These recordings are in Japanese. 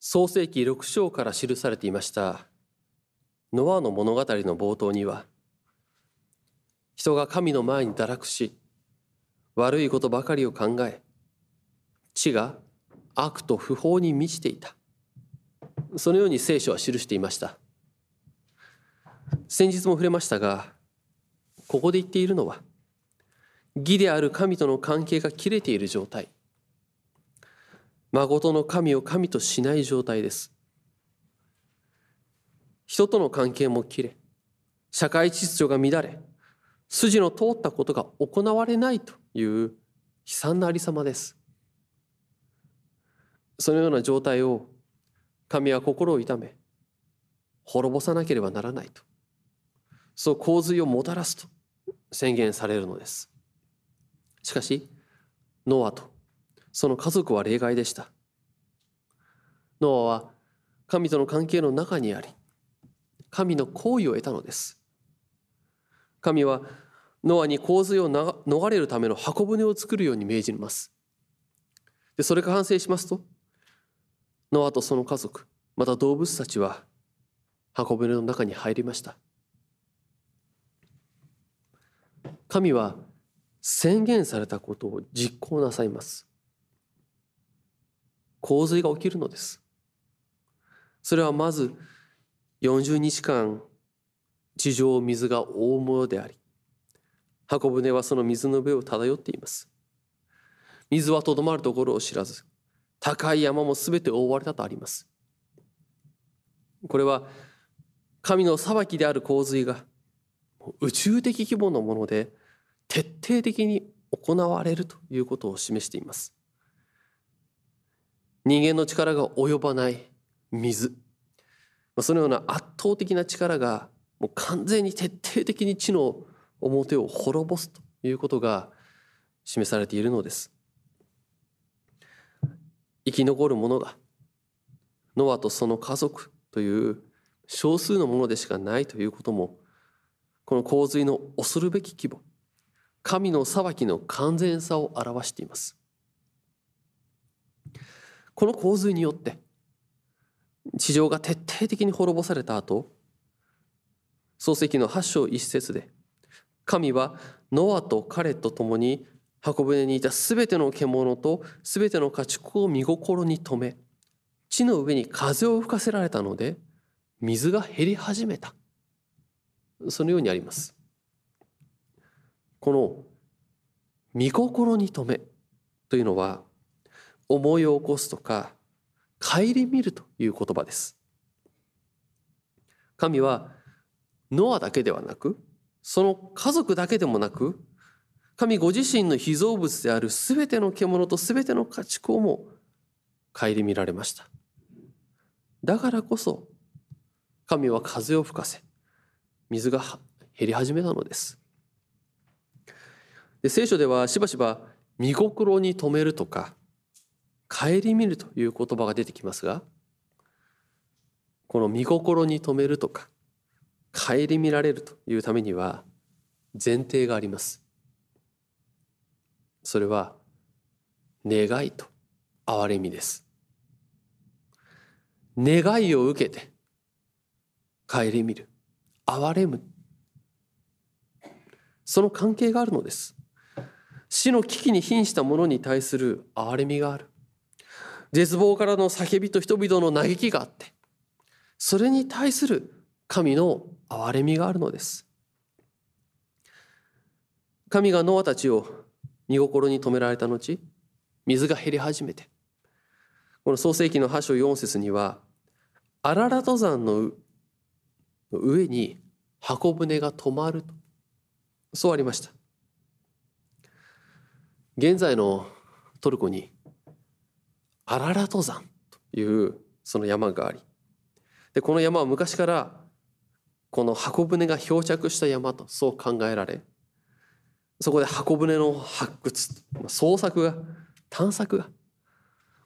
創世記6章から記されていました。ノアの物語の冒頭には人が神の前に堕落し悪いことばかりを考え地が悪と不法に満ちていた。そのように聖書は記していました。先日も触れましたがここで言っているのは義である神との関係が切れている状態。誠の神を神としない状態です。人との関係も切れ社会秩序が乱れ筋の通ったことが行われないという悲惨なありさまです。そのような状態を神は心を痛め滅ぼさなければならないと。そう洪水をもたらすと宣言されるのです。しかしノアとその家族は例外でした。ノアは神との関係の中にあり神の行為を得たのです。神はノアに洪水を逃れるための箱舟を作るように命じます。でそれが完成しますとノアとその家族また動物たちは箱舟の中に入りました。神は宣言されたことを実行なさいます。洪水が起きるのです。それはまず40日間地上を水が覆うものであり箱舟はその水の上を漂っています。水はとどまるところを知らず高い山も全て覆われたとあります。これは神の裁きである洪水が宇宙的規模のもので徹底的に行われるということを示しています。人間の力が及ばない水。そのような圧倒的な力がもう完全に徹底的に地の表を滅ぼすということが示されているのです。生き残る者がノアとその家族という少数のものでしかないということもこの洪水の恐るべき規模神の裁きの完全さを表しています。この洪水によって地上が徹底的に滅ぼされた後漱石の8章一節で神はノアと彼と共に箱舟にいたすべての獣とすべての家畜を見心に留め地の上に風を吹かせられたので水が減り始めた。そのようにあります。この「見心に留め」というのは思いを起こすとか顧みるという言葉です。神はノアだけではなくその家族だけでもなく神ご自身の被造物であるすべての獣とすべての家畜をも顧みられました。だからこそ神は風を吹かせ水が減り始めたのです。で聖書ではしばしば見心に留めるとか顧みるという言葉が出てきますがこの見心に留めるとか顧みられるというためには前提があります。それは願いと憐れみです。願いを受けて顧みる憐れむ。その関係があるのです。死の危機に瀕した者に対する憐れみがある。絶望からの叫びと人々の嘆きがあってそれに対する神の憐れみがあるのです。神がノアたちを見心に留められた後水が減り始めてこの創世紀の8章4節にはアララ登山の上に箱舟が止まるとそうありました。現在のトルコにアララ登山というその山がありでこの山は昔からこの箱舟が漂着した山とそう考えられそこで箱舟の発掘捜索が探索が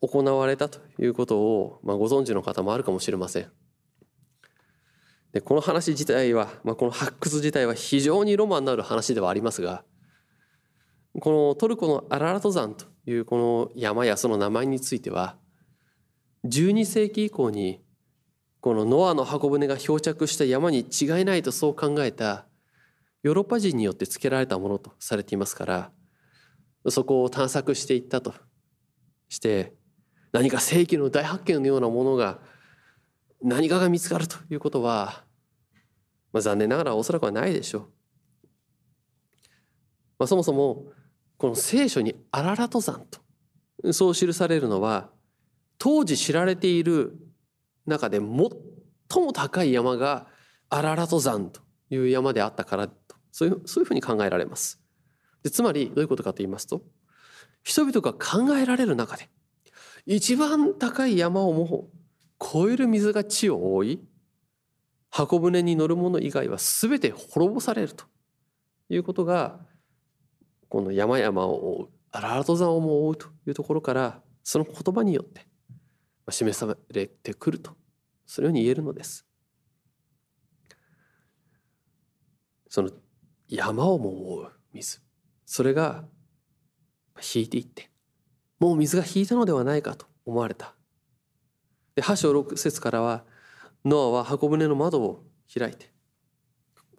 行われたということを、まあ、ご存知の方もあるかもしれません。でこの話自体は、まあ、この発掘自体は非常にロマンのある話ではありますがこのトルコのアララト山というこの山やその名前については12世紀以降にこのノアの箱舟が漂着した山に違いないとそう考えたヨーロッパ人によって付けられたものとされていますからそこを探索していったとして何か世紀の大発見のようなものが何かが見つかるということは、まあ、残念ながらおそらくはないでしょう。まあ、そもそもこの聖書にアララト山とそう記されるのは当時知られている中で最も高い山がアララト山という山であったからとそういうそういうふうに考えられます。でつまりどういうことかと言いますと人々が考えられる中で一番高い山をも超える水が地を覆い箱舟に乗る者以外は全て滅ぼされるということがこの山々を覆うアララト山をも覆うというところからその言葉によって示されてくるとそのように言えるのです。その山をも覆う水それが引いていってもう水が引いたのではないかと思われたで8章6節からはノアは箱舟の窓を開いて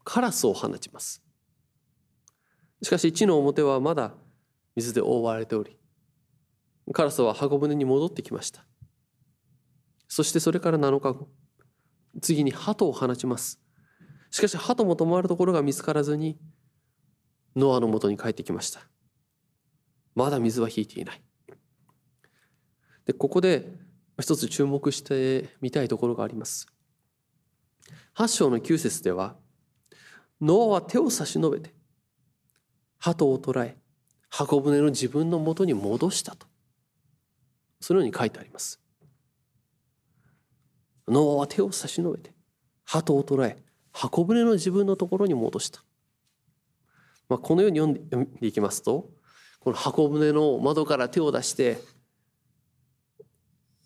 カラスを放ちますしかし地の表はまだ水で覆われておりカラスは箱舟に戻ってきました。そしてそれから7日後次に鳩を放ちます。しかし鳩も止まるところが見つからずにノアのもとに帰ってきました。まだ水は引いていない。でここで一つ注目してみたいところがあります。8章の9節ではノアは手を差し伸べて鳩を捕らえ箱舟の自分のもとに戻したと。そのように書いてあります。ノアは手を差し伸べて鳩を捕らえ箱舟の自分のところに戻した、まあ、このように読んでいきますとこの箱舟の窓から手を出して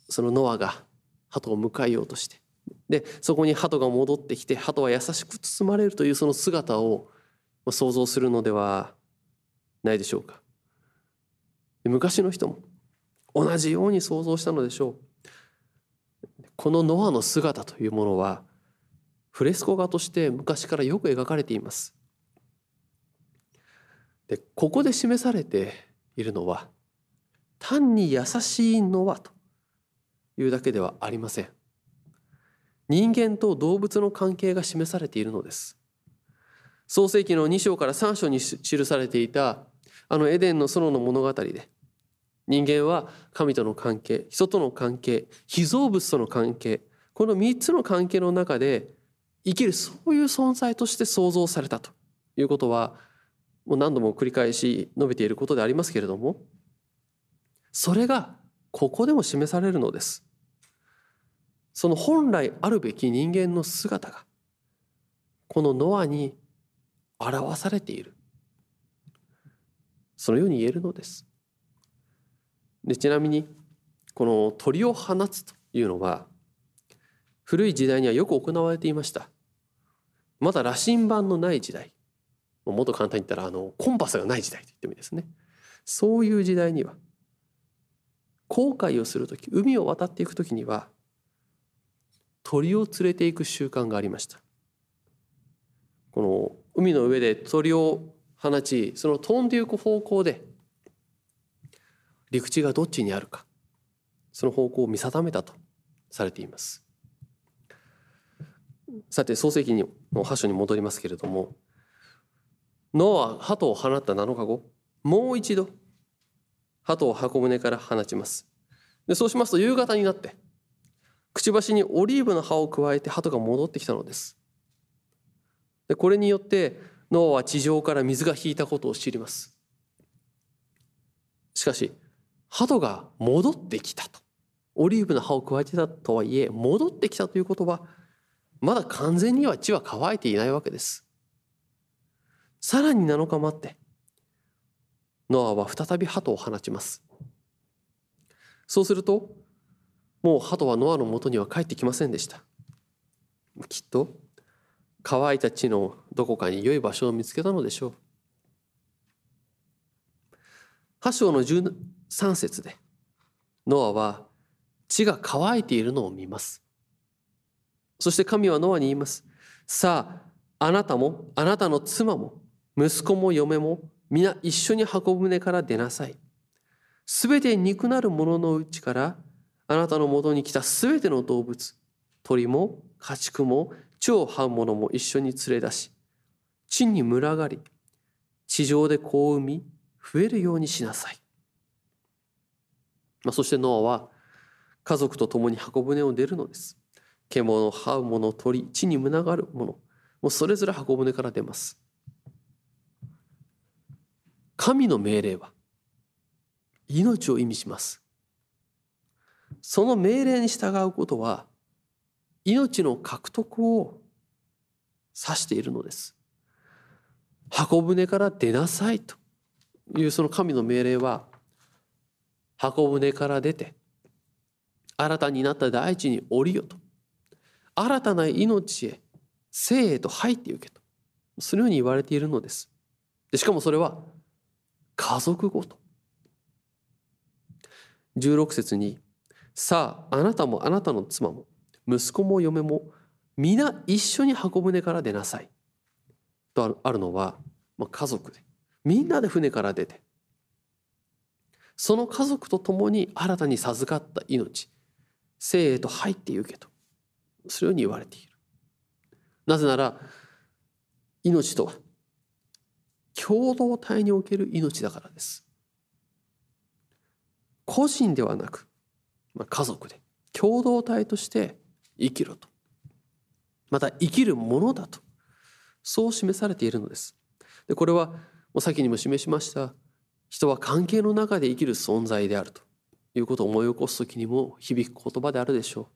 そのノアが鳩を迎えようとしてでそこに鳩が戻ってきて鳩は優しく包まれるというその姿を想像するのではないでしょうか？昔の人も同じように想像したのでしょう。このノアの姿というものはフレスコ画として昔からよく描かれています。でここで示されているのは単に優しいノアというだけではありません。人間と動物の関係が示されているのです。創世紀の2章から3章に記されていたあのエデンの園の物語で人間は神との関係人との関係被造物との関係この3つの関係の中で生きるそういう存在として創造されたということはもう何度も繰り返し述べていることでありますけれどもそれがここでも示されるのです。その本来あるべき人間の姿がこのノアに表されている。そのように言えるのです。でちなみにこの鳥を放つというのは古い時代にはよく行われていました。まだ羅針盤のない時代。もっと簡単に言ったらあのコンパスがない時代と言ってもいいですね。そういう時代には航海をする時海を渡っていく時には鳥を連れていく習慣がありました。この海の上で鳥を放ちその飛んでいく方向で陸地がどっちにあるかその方向を見定めたとされています。さて創世記の箇所に戻りますけれどもノアは鳩を放った7日後もう一度鳩を箱舟から放ちます。でそうしますと夕方になってくちばしにオリーブの葉を加えて鳩が戻ってきたのです。でこれによってノアは地上から水が引いたことを知ります。しかし鳩が戻ってきたと。オリーブの葉を加えてたとはいえ戻ってきたということはまだ完全には地は乾いていないわけです。さらに7日待ってノアは再び鳩を放ちます。そうするともう鳩はノアのもとには帰ってきませんでした。きっと乾いた地のどこかに良い場所を見つけたのでしょう。8章の13節でノアは地が乾いているのを見ます。そして神はノアに言います。さああなたもあなたの妻も息子も嫁も皆一緒に箱舟から出なさい。すべて肉なる者のうちからあなたのもとに来たすべての動物鳥も家畜も地を這う者も一緒に連れ出し地に群がり地上で子を産み増えるようにしなさい、まあ、そしてノアは家族と共に箱舟を出るのです。獣を這う者鳥地に群がる者もうそれぞれ箱舟から出ます。神の命令は命を意味します。その命令に従うことは命の獲得を指しているのです。箱舟から出なさいというその神の命令は箱舟から出て新たになった大地に降りよと。新たな命へ生へと入ってゆけと。そのように言われているのです。でしかもそれは家族ごと。16節に「さああなたもあなたの妻も息子も嫁も皆一緒に箱舟から出なさい」とあるのは、まあ、家族で。みんなで船から出て。その家族と共に新たに授かった命。生へと入ってゆけと。そのように言われている。なぜなら命とは共同体における命だからです。個人ではなく、まあ、家族で。共同体として生きろと。また生きるものだと。そう示されているのです。でこれはもう先にも示しました。人は関係の中で生きる存在であると。いうことを思い起こす時にも響く言葉であるでしょ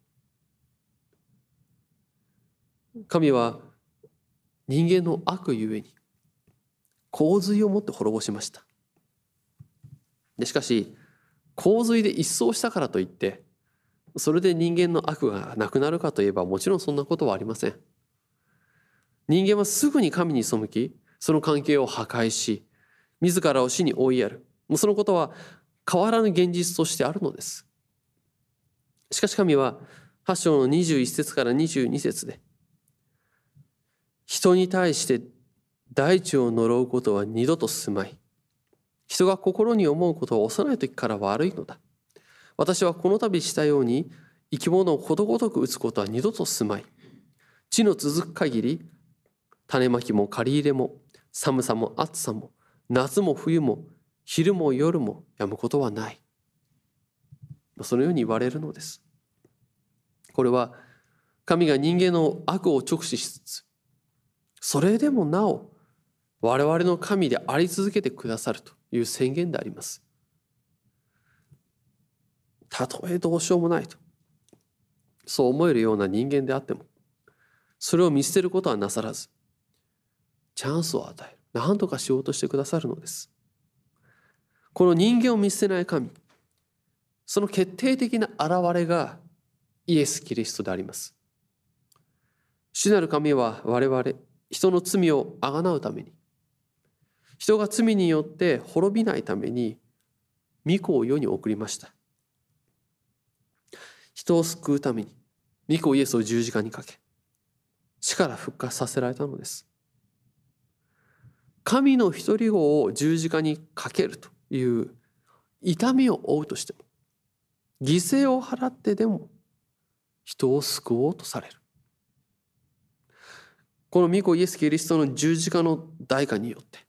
う。神は人間の悪ゆえに洪水をもって滅ぼしました。でしかし洪水で一掃したからといってそれで人間の悪がなくなるかといえばもちろんそんなことはありません。人間はすぐに神に背きその関係を破壊し自らを死に追いやる。もうそのことは変わらぬ現実としてあるのです。しかし神は8章の21節から22節で人に対して大地を呪うことは二度と進まい人が心に思うことは幼い時から悪いのだ。私はこの度したように生き物をことごとく打つことは二度と進まい。地の続く限り種まきも借り入れも寒さも暑さも夏も冬も昼も夜もやむことはない。そのように言われるのです。これは神が人間の悪を直視しつつそれでもなお我々の神であり続けてくださるという宣言であります。たとえどうしようもないと。そう思えるような人間であってもそれを見捨てることはなさらずチャンスを与える。何とかしようとしてくださるのです。この人間を見捨てない神その決定的な現れがイエス・キリストであります。主なる神は我々人の罪をあがなうために人が罪によって滅びないために御子を世に送りました。人を救うために御子イエスを十字架にかけ死から復活させられたのです。神の一人子を十字架にかけるという痛みを負うとしても犠牲を払ってでも人を救おうとされる。この御子イエス・キリストの十字架の代価によって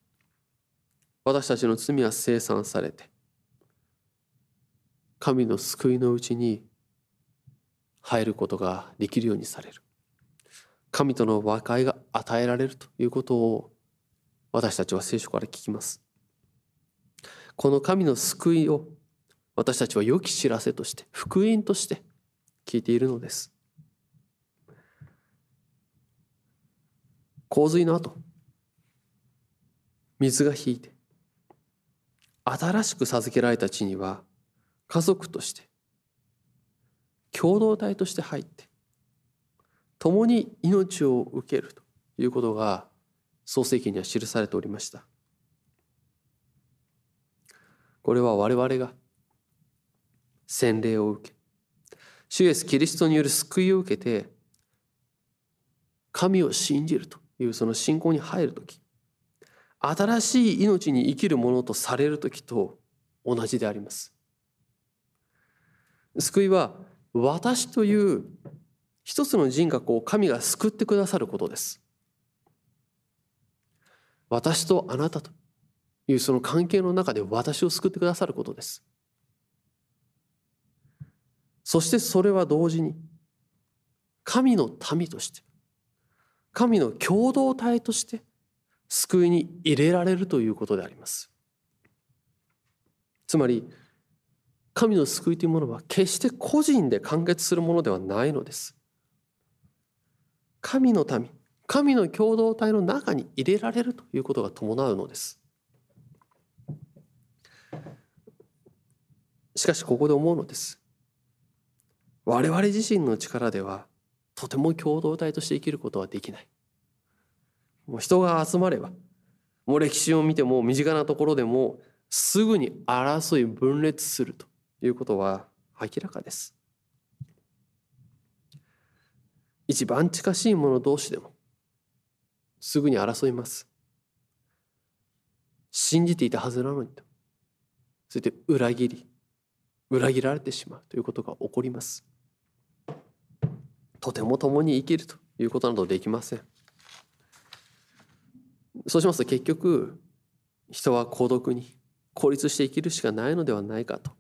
私たちの罪は清算されて神の救いのうちに入ることができるようにされる。神との和解が与えられるということを私たちは聖書から聞きます。この神の救いを私たちは良き知らせとして福音として聞いているのです。洪水の後水が引いて新しく授けられた地には家族として共同体として入って共に命を受けるということが創世記には記されておりましたこれは我々が洗礼を受け主イエス・キリストによる救いを受けて神を信じるというその信仰に入る時新しい命に生きるものとされる時と同じであります。救いは私という一つの人格を神が救ってくださることです。私とあなたというその関係の中で私を救ってくださることです。そしてそれは同時に神の民として神の共同体として救いに入れられるということであります。つまり神の救いというものは決して個人で完結するものではないのです。神の民、神の共同体の中に入れられるということが伴うのです。しかしここで思うのです。我々自身の力ではとても共同体として生きることはできない。もう人が集まればもう歴史を見ても身近なところでもすぐに争い分裂するということは明らかです。一番近しい者同士でもすぐに争います。信じていたはずなのにと。そして裏切り、裏切られてしまうということが起こります。とても共に生きるということなどできません。そうしますと結局人は孤独に孤立して生きるしかないのではないかと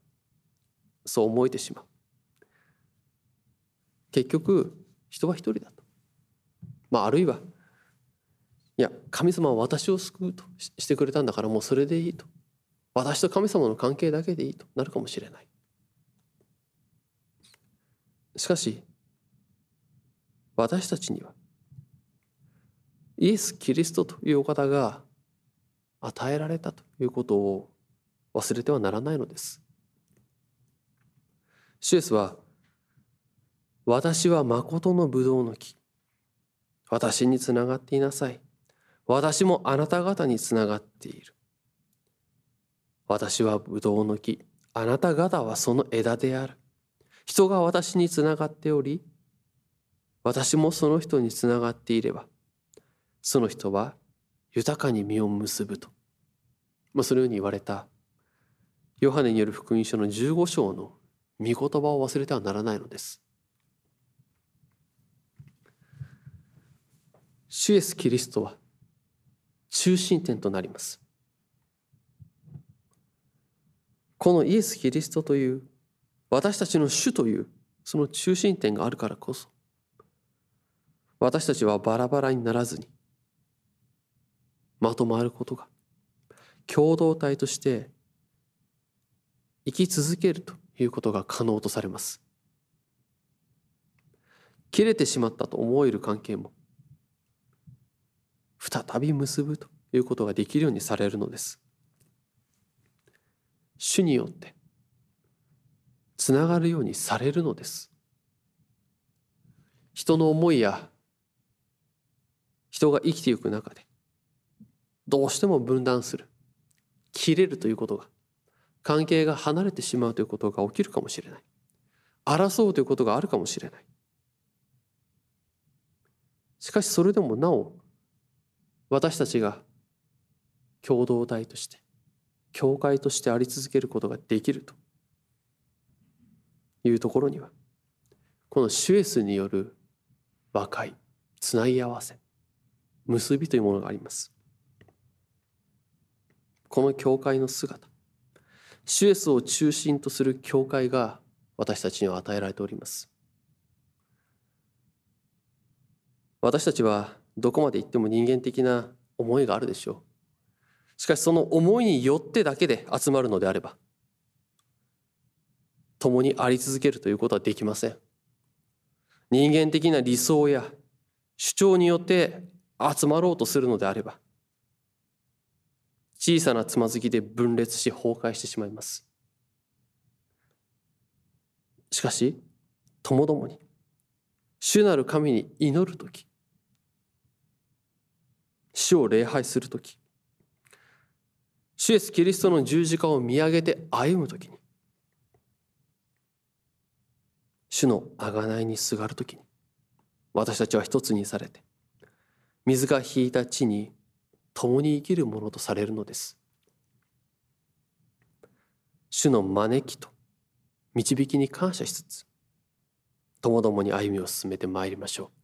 そう思えてしまう。結局人は一人だと。まああるいはいや神様は私を救うとしてくれたんだからもうそれでいいと。私と神様の関係だけでいいと。なるかもしれない。しかし私たちにはイエス・キリストというお方が与えられたということを忘れてはならないのです。シュエスは私は誠のブドウの木。私につながっていなさい。私もあなた方につながっている。私はブドウの木。あなた方はその枝である。人が私につながっており、私もその人につながっていれば、その人は豊かに実を結ぶと、まあ、そのように言われたヨハネによる福音書の15章の御言葉を忘れてはならないのです。主イエス・キリストは中心点となります。このイエス・キリストという私たちの主というその中心点があるからこそ私たちはバラバラにならずにまとまることが共同体として生き続けるということが可能とされます。切れてしまったと思える関係も再び結ぶということができるようにされるのです。主によってつながるようにされるのです。人の思いや人が生きていく中でどうしても分断する切れるということが関係が離れてしまうということが起きるかもしれない。争うということがあるかもしれない。しかしそれでもなお私たちが共同体として教会としてあり続けることができるというところにはこのシュエスによる和解つなぎ合わせ結びというものがあります。この教会の姿シュエスを中心とする教会が私たちには与えられております。私たちはどこまで行っても人間的な思いがあるでしょう。しかしその思いによってだけで集まるのであれば共にあり続けるということはできません。人間的な理想や主張によって集まろうとするのであれば小さなつまずきで分裂し崩壊してしまいます。しかしともどもに主なる神に祈る時主を礼拝する時主イエスキリストの十字架を見上げて歩む時に主の贖いにすがるときに私たちは一つにされて水が引いた地に共に生きるものとされるのです。主の招きと導きに感謝しつつともどもに歩みを進めてまいりましょう。